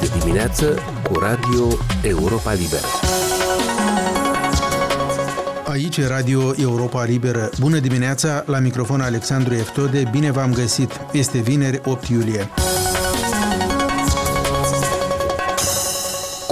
Este dimineață cu Radio Europa Liberă. Aici Radio Europa Liberă. Bună dimineața, la microfon Alexandru Eftode, bine v-am găsit. Este vineri 8 iulie.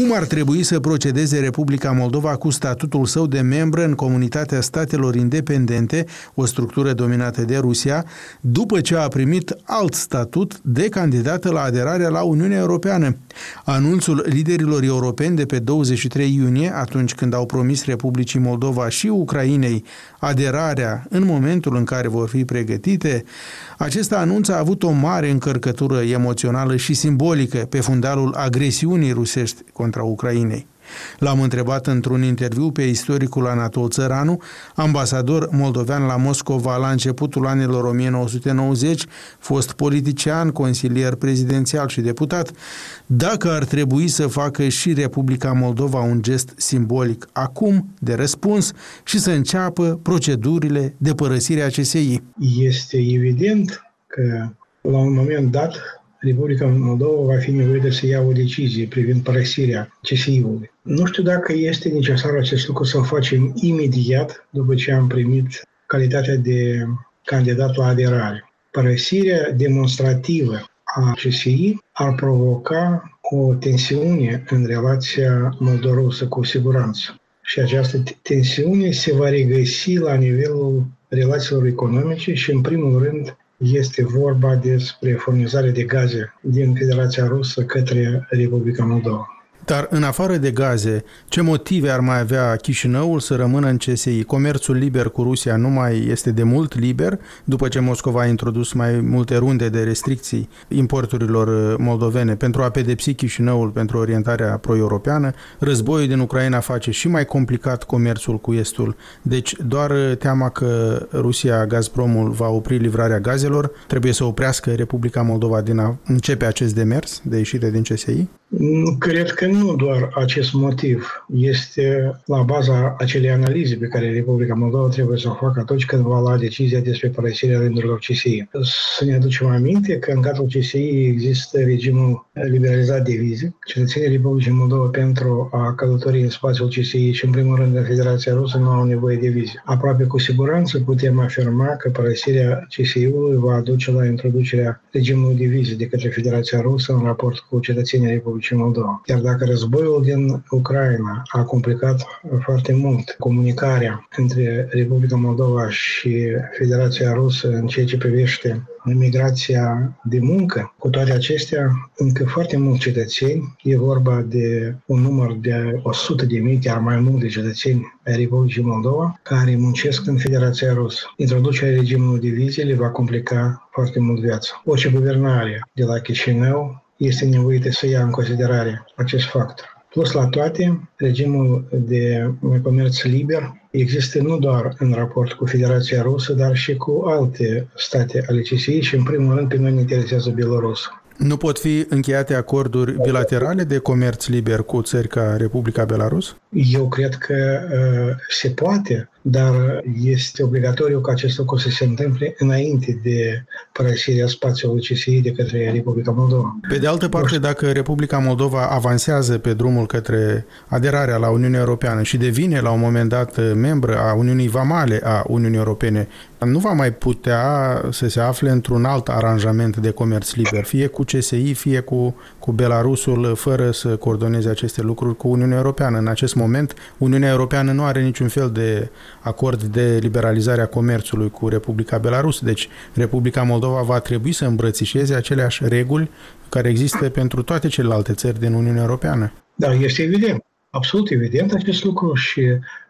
Cum ar trebui să procedeze Republica Moldova cu statutul său de membră în Comunitatea Statelor Independente, o structură dominată de Rusia, după ce a primit alt statut de candidată la aderarea la Uniunea Europeană? Anunțul liderilor europeni de pe 23 iunie, atunci când au promis Republicii Moldova și Ucrainei aderarea în momentul în care vor fi pregătite, acesta anunț a avut o mare încărcătură emoțională și simbolică pe fundalul agresiunii rusești contra Ucrainei. L-am întrebat într-un interviu pe istoricul Anatol Țăranu, ambasador moldovean la Moscova la începutul anilor 1990, fost politician, consilier prezidențial și deputat, dacă ar trebui să facă și Republica Moldova un gest simbolic acum de răspuns și să înceapă procedurile de părăsire a CSI. Este evident că la un moment dat Republica Moldova va fi nevoită să ia o decizie privind părăsirea CSI-ului. Nu știu dacă este necesar acest lucru să o facem imediat după ce am primit calitatea de candidat la aderare. Părăsirea demonstrativă a CSI ar provoca o tensiune în relația moldorusă cu siguranță. Și această tensiune se va regăsi la nivelul relațiilor economice și, în primul rând, este vorba despre furnizare de gaze din Federația Rusă către Republica Moldova. Dar în afară de gaze, ce motive ar mai avea Chișinăul să rămână în CSI? Comerțul liber cu Rusia nu mai este de mult liber, după ce Moscova a introdus mai multe runde de restricții importurilor uh, moldovene pentru a pedepsi Chișinăul pentru orientarea pro-europeană. Războiul din Ucraina face și mai complicat comerțul cu Estul. Deci doar uh, teama că Rusia, Gazpromul, va opri livrarea gazelor, trebuie să oprească Republica Moldova din a începe acest demers de ieșire din CSI? Cred că nu doar acest motiv este la baza acelei analize pe care Republica Moldova trebuie să o facă atunci când va lua decizia despre părăsirea rândurilor CSI. Să ne aducem aminte că în cadrul CSI există regimul liberalizat de vize. Cetățenii Republicii Moldova pentru a călători în spațiul CSI și în primul rând în Federația Rusă nu au nevoie de vize. Aproape cu siguranță putem afirma că părăsirea CSI-ului va aduce la introducerea regimului de vize de către Federația Rusă în raport cu cetățenii Republicii Republicii Moldova. Chiar dacă războiul din Ucraina a complicat foarte mult comunicarea între Republica Moldova și Federația Rusă în ceea ce privește migrația de muncă. Cu toate acestea, încă foarte mulți cetățeni, e vorba de un număr de 100 de mii, chiar mai mult de cetățeni ai Republicii Moldova, care muncesc în Federația Rusă. Introducerea regimului de vize le va complica foarte mult viața. Orice guvernare de la Chișinău este nevoită să ia în considerare acest factor. Plus la toate, regimul de comerț liber există nu doar în raport cu Federația Rusă, dar și cu alte state ale CSI și în primul rând pe noi ne interesează Belarus. Nu pot fi încheiate acorduri bilaterale de comerț liber cu țări ca Republica Belarus? Eu cred că uh, se poate, dar este obligatoriu ca acest lucru să se întâmple înainte de părăsirea spațiului CSI de către Republica Moldova. Pe de altă parte, dacă Republica Moldova avansează pe drumul către aderarea la Uniunea Europeană și devine la un moment dat membră a Uniunii Vamale a Uniunii Europene, nu va mai putea să se afle într-un alt aranjament de comerț liber, fie cu CSI, fie cu, cu Belarusul, fără să coordoneze aceste lucruri cu Uniunea Europeană. În acest moment, Uniunea Europeană nu are niciun fel de acord de liberalizare a comerțului cu Republica Belarus, deci Republica Moldova va trebui să îmbrățișeze aceleași reguli care există pentru toate celelalte țări din Uniunea Europeană. Da, este evident. Absolut evident acest lucru și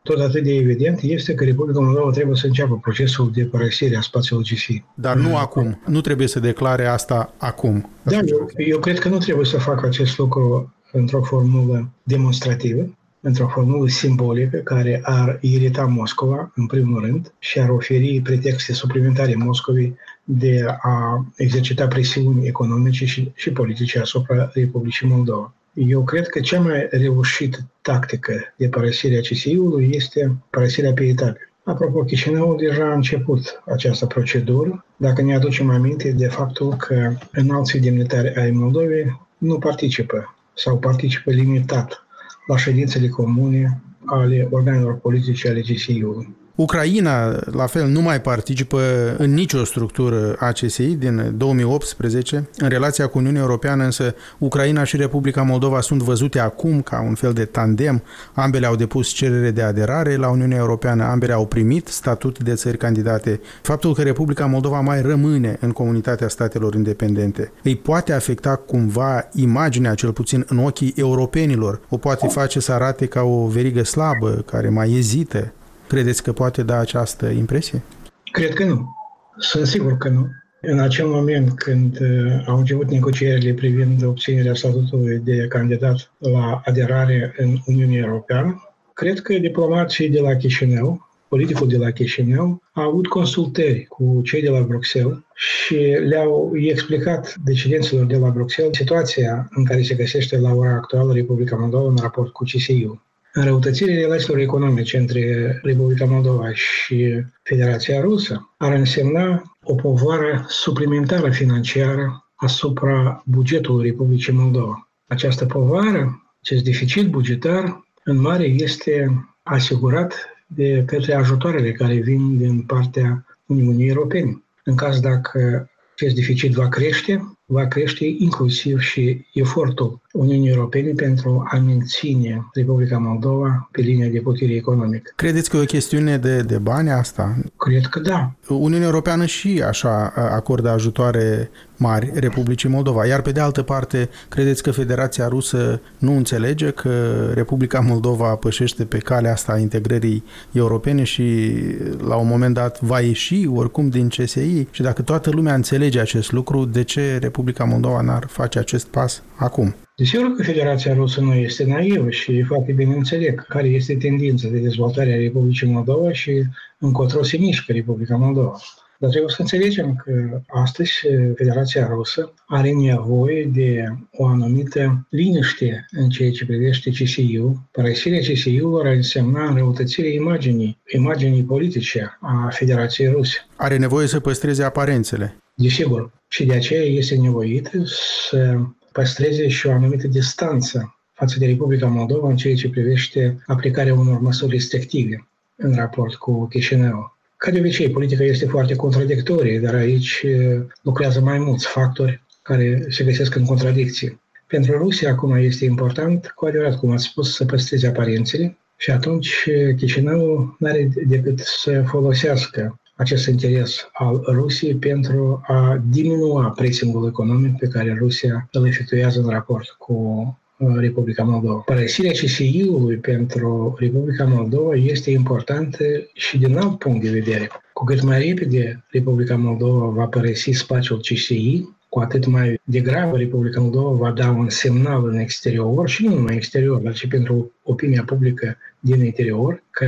tot atât de evident este că Republica Moldova trebuie să înceapă procesul de părăsire a spațiului GSI. Dar nu acum. Nu trebuie să declare asta acum. Da, eu, eu cred că nu trebuie să facă acest lucru într-o formulă demonstrativă, într-o formulă simbolică care ar irita Moscova, în primul rând, și ar oferi pretexte suplimentare Moscovei de a exercita presiuni economice și, și politice asupra Republicii Moldova. Eu cred că cea mai reușită tactică de părăsire a CSI-ului este părăsirea pe etape. Apropo, Chișinăul deja a început această procedură, dacă ne aducem aminte de faptul că înalții demnitari ai Moldovei nu participă sau participe limitat la ședințele comune ale organelor politice ale GCU-ului. Ucraina, la fel, nu mai participă în nicio structură ACSI din 2018. În relația cu Uniunea Europeană, însă, Ucraina și Republica Moldova sunt văzute acum ca un fel de tandem. Ambele au depus cerere de aderare la Uniunea Europeană, ambele au primit statut de țări candidate. Faptul că Republica Moldova mai rămâne în comunitatea statelor independente îi poate afecta cumva imaginea, cel puțin în ochii europenilor, o poate face să arate ca o verigă slabă, care mai ezită. Credeți că poate da această impresie? Cred că nu. Sunt sigur că nu. În acel moment când uh, au început negocierile privind obținerea statutului de candidat la aderare în Uniunea Europeană, cred că diplomații de la Chișinău, politicul de la Chișinău, a avut consultări cu cei de la Bruxelles și le-au explicat decidenților de la Bruxelles situația în care se găsește la ora actuală Republica Moldova în raport cu CSIU. Înrăutățirea relațiilor economice între Republica Moldova și Federația Rusă ar însemna o povară suplimentară financiară asupra bugetului Republicii Moldova. Această povară, acest deficit bugetar, în mare este asigurat de către ajutoarele care vin din partea Uniunii Europene. În caz dacă acest deficit va crește, va crește inclusiv și efortul Uniunii Europene pentru a menține Republica Moldova pe linia de putere economică. Credeți că e o chestiune de, de bani asta? Cred că da. Uniunea Europeană și așa acordă ajutoare mari Republicii Moldova. Iar pe de altă parte, credeți că Federația Rusă nu înțelege că Republica Moldova pășește pe calea asta a integrării europene și la un moment dat va ieși oricum din CSI? Și dacă toată lumea înțelege acest lucru, de ce Republica Moldova n-ar face acest pas acum? Desigur că Federația Rusă nu este naivă și foarte bine înțeleg care este tendința de dezvoltare a Republicii Moldova și încotro se mișcă Republica Moldova. Dar trebuie să înțelegem că astăzi Federația Rusă are nevoie de o anumită liniște în ceea ce privește CSIU. Părăsirea CSIU-ului ar însemna înrăutățirea imaginii, imaginii politice a Federației Ruse. Are nevoie să păstreze aparențele. Desigur. Și de aceea este nevoit să păstreze și o anumită distanță față de Republica Moldova în ceea ce privește aplicarea unor măsuri restrictive în raport cu Chișinău. Ca de obicei, politica este foarte contradictorie, dar aici lucrează mai mulți factori care se găsesc în contradicție. Pentru Rusia acum este important, cu adevărat, cum ați spus, să păstreze aparențele și atunci Chișinău nu are decât să folosească acest interes al Rusiei pentru a diminua pressingul economic pe care Rusia îl efectuează în raport cu Republica Moldova. Părăsirea CSI-ului pentru Republica Moldova este importantă și din alt punct de vedere. Cu cât mai repede Republica Moldova va părăsi spațiul CSI, cu atât mai degrabă Republica Moldova va da un semnal în exterior și nu numai în exterior, dar și pentru opinia publică din interior, că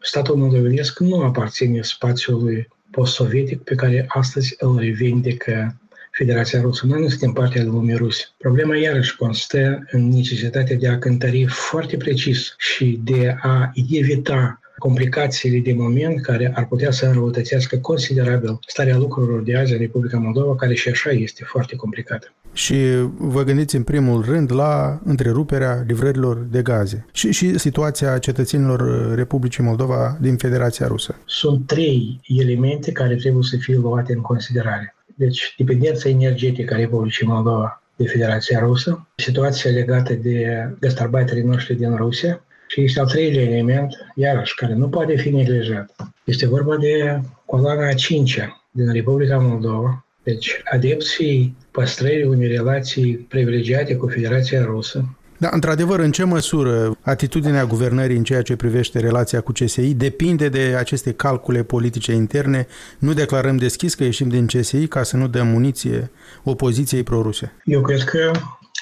statul moldovenesc nu aparține spațiului post-sovietic pe care astăzi îl revendică Federația Rusă. Noi nu suntem partea lumii ruse. Problema iarăși constă în necesitatea de a cântări foarte precis și de a evita complicațiile de moment care ar putea să înrăutățească considerabil starea lucrurilor de azi în Republica Moldova, care și așa este foarte complicată. Și vă gândiți în primul rând la întreruperea livrărilor de gaze și, și situația cetățenilor Republicii Moldova din Federația Rusă. Sunt trei elemente care trebuie să fie luate în considerare. Deci, dependența energetică a Republicii Moldova de Federația Rusă, situația legată de gastarbeiterii noștri din Rusia și este al treilea element, iarăși, care nu poate fi neglijat. Este vorba de coloana a cincea din Republica Moldova, deci adepții păstrării unei relații privilegiate cu Federația Rusă, da, într-adevăr, în ce măsură atitudinea guvernării în ceea ce privește relația cu CSI depinde de aceste calcule politice interne? Nu declarăm deschis că ieșim din CSI ca să nu dăm muniție opoziției proruse? Eu cred că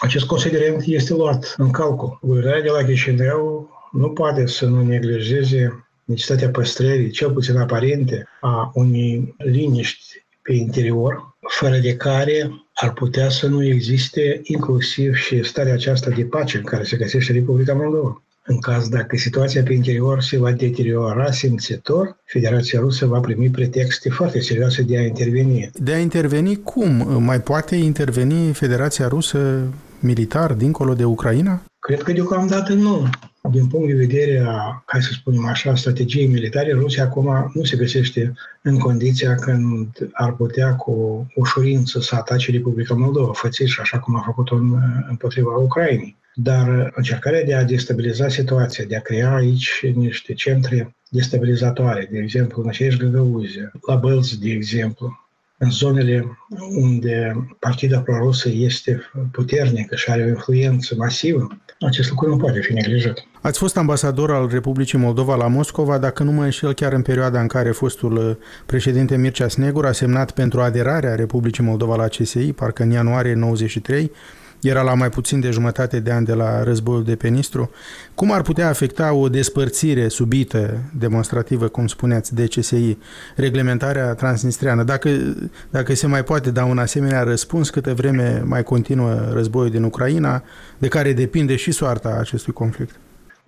acest considerent este luat în calcul. Guvernarea de la Chișinău nu poate să nu neglijeze necesitatea păstrării, cel puțin aparente, a unei liniști pe interior, fără de care ar putea să nu existe inclusiv și starea aceasta de pace în care se găsește Republica Moldova. În caz dacă situația pe interior se va deteriora simțitor, Federația Rusă va primi pretexte foarte serioase de a interveni. De a interveni cum? Mai poate interveni Federația Rusă militar dincolo de Ucraina? Cred că deocamdată nu. Din punct de vedere a, hai să spunem așa, strategiei militare, Rusia acum nu se găsește în condiția când ar putea cu ușurință să atace Republica Moldova, fățiș, așa cum a făcut-o în, împotriva Ucrainei. Dar încercarea de a destabiliza situația, de a crea aici niște centre destabilizatoare, de exemplu, în aceeași Găgăuzie, la Bălți, de exemplu, în zonele unde partida prorusă este puternică și are o influență masivă, acest lucru nu poate fi neglijat. Ați fost ambasador al Republicii Moldova la Moscova, dacă nu mă înșel chiar în perioada în care fostul președinte Mircea Snegur a semnat pentru aderarea Republicii Moldova la CSI, parcă în ianuarie 93, era la mai puțin de jumătate de ani de la războiul de pe Nistru. Cum ar putea afecta o despărțire subită, demonstrativă, cum spuneați, de CSI, reglementarea transnistriană? Dacă, dacă se mai poate da un asemenea răspuns, câtă vreme mai continuă războiul din Ucraina, de care depinde și soarta acestui conflict?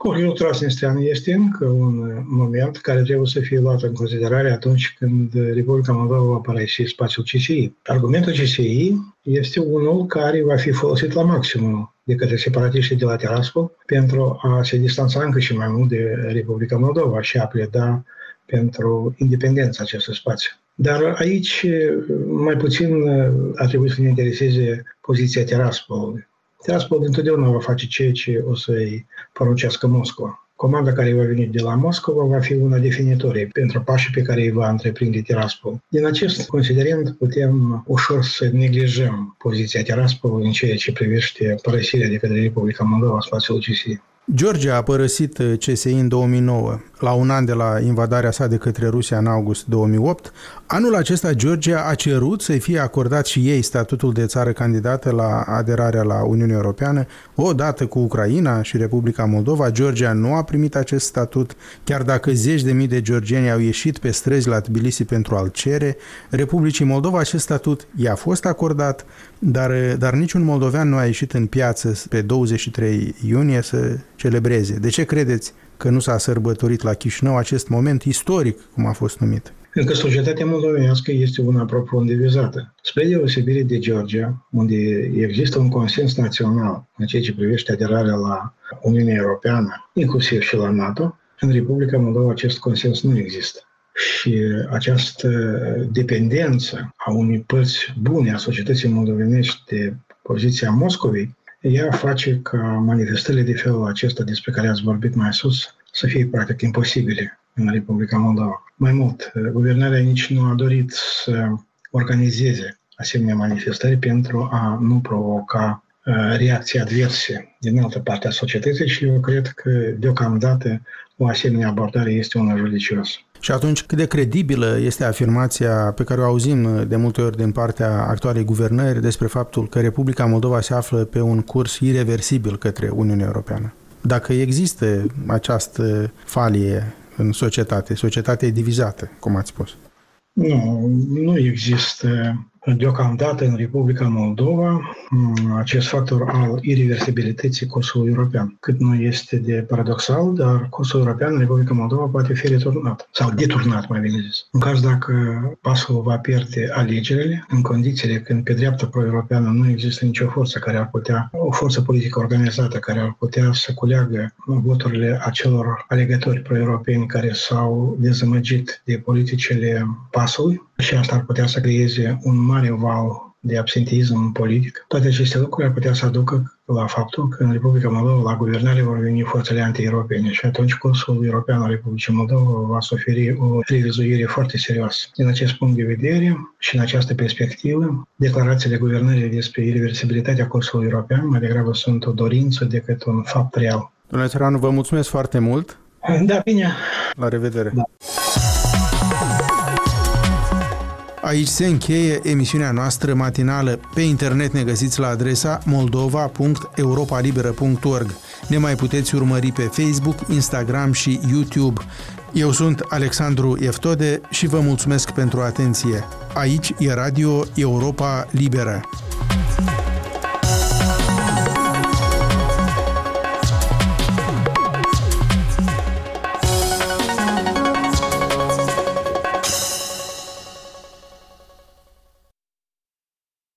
Conflictul transnistrian este încă un moment care trebuie să fie luat în considerare atunci când Republica Moldova va părăsi spațiul CSI. Argumentul CSI este unul care va fi folosit la maximum de către separatiștii de la Tiraspol pentru a se distanța încă și mai mult de Republica Moldova și a pleda pentru independența acestui spațiu. Dar aici mai puțin ar trebui să ne intereseze poziția Tiraspolului. Tiraspol întotdeauna va face ceea ce o să-i poruncească Moscova. Comanda care va veni de la Moscova va fi una definitorie pentru pașii pe care îi va întreprinde Tiraspol. Din acest considerent putem ușor să neglijăm poziția Tiraspol în ceea ce privește părăsirea de către Republica Moldova a spațiului CSI. Georgia a părăsit CSI în 2009, la un an de la invadarea sa de către Rusia în august 2008. Anul acesta Georgia a cerut să-i fie acordat și ei statutul de țară candidată la aderarea la Uniunea Europeană. Odată cu Ucraina și Republica Moldova, Georgia nu a primit acest statut, chiar dacă zeci de mii de georgieni au ieșit pe străzi la Tbilisi pentru a-l cere. Republicii Moldova acest statut i-a fost acordat, dar, dar niciun moldovean nu a ieșit în piață pe 23 iunie să celebreze. De ce credeți că nu s-a sărbătorit la Chișinău acest moment istoric, cum a fost numit? Pentru că societatea moldovenească este una profund divizată. Spre deosebire de Georgia, unde există un consens național în ceea ce privește aderarea la Uniunea Europeană, inclusiv și la NATO, în Republica Moldova acest consens nu există. Și această dependență a unei părți bune a societății moldovenești de poziția Moscovei ea face ca manifestările de felul acesta despre care ați vorbit mai sus să fie practic imposibile în Republica Moldova. Mai mult, guvernarea nici nu a dorit să organizeze asemenea manifestări pentru a nu provoca uh, reacții adverse din altă parte a societății și eu cred că deocamdată o asemenea abordare este una judicioasă. Și atunci, cât de credibilă este afirmația pe care o auzim de multe ori din partea actualei guvernări despre faptul că Republica Moldova se află pe un curs irreversibil către Uniunea Europeană? Dacă există această falie în societate, societate divizată, cum ați spus. Nu, nu există deocamdată în Republica Moldova mm, acest factor al irreversibilității cursului european. Cât nu este de paradoxal, dar cursul european în Republica Moldova poate fi returnat sau deturnat, mai bine zis. În caz dacă pasul va pierde alegerile, în condițiile când pe dreapta pro-europeană nu există nicio forță care ar putea, o forță politică organizată care ar putea să culeagă voturile acelor alegători pro-europeni care s-au dezamăgit de politicile pasului, și asta ar putea să creeze un mare val de absenteism politic. Toate aceste lucruri ar putea să aducă la faptul că în Republica Moldova la guvernare vor veni forțele anti-europene și atunci cursul european al Republicii Moldova va suferi o revizuire foarte serioasă. Din acest punct de vedere și în această perspectivă, declarațiile guvernării despre irreversibilitatea cursului european mai degrabă sunt o dorință decât un fapt real. Domnule Țăranu, vă mulțumesc foarte mult. Da, bine. La revedere. Da. Aici se încheie emisiunea noastră matinală. Pe internet ne găsiți la adresa moldova.europalibera.org. Ne mai puteți urmări pe Facebook, Instagram și YouTube. Eu sunt Alexandru Eftode și vă mulțumesc pentru atenție. Aici e Radio Europa Liberă.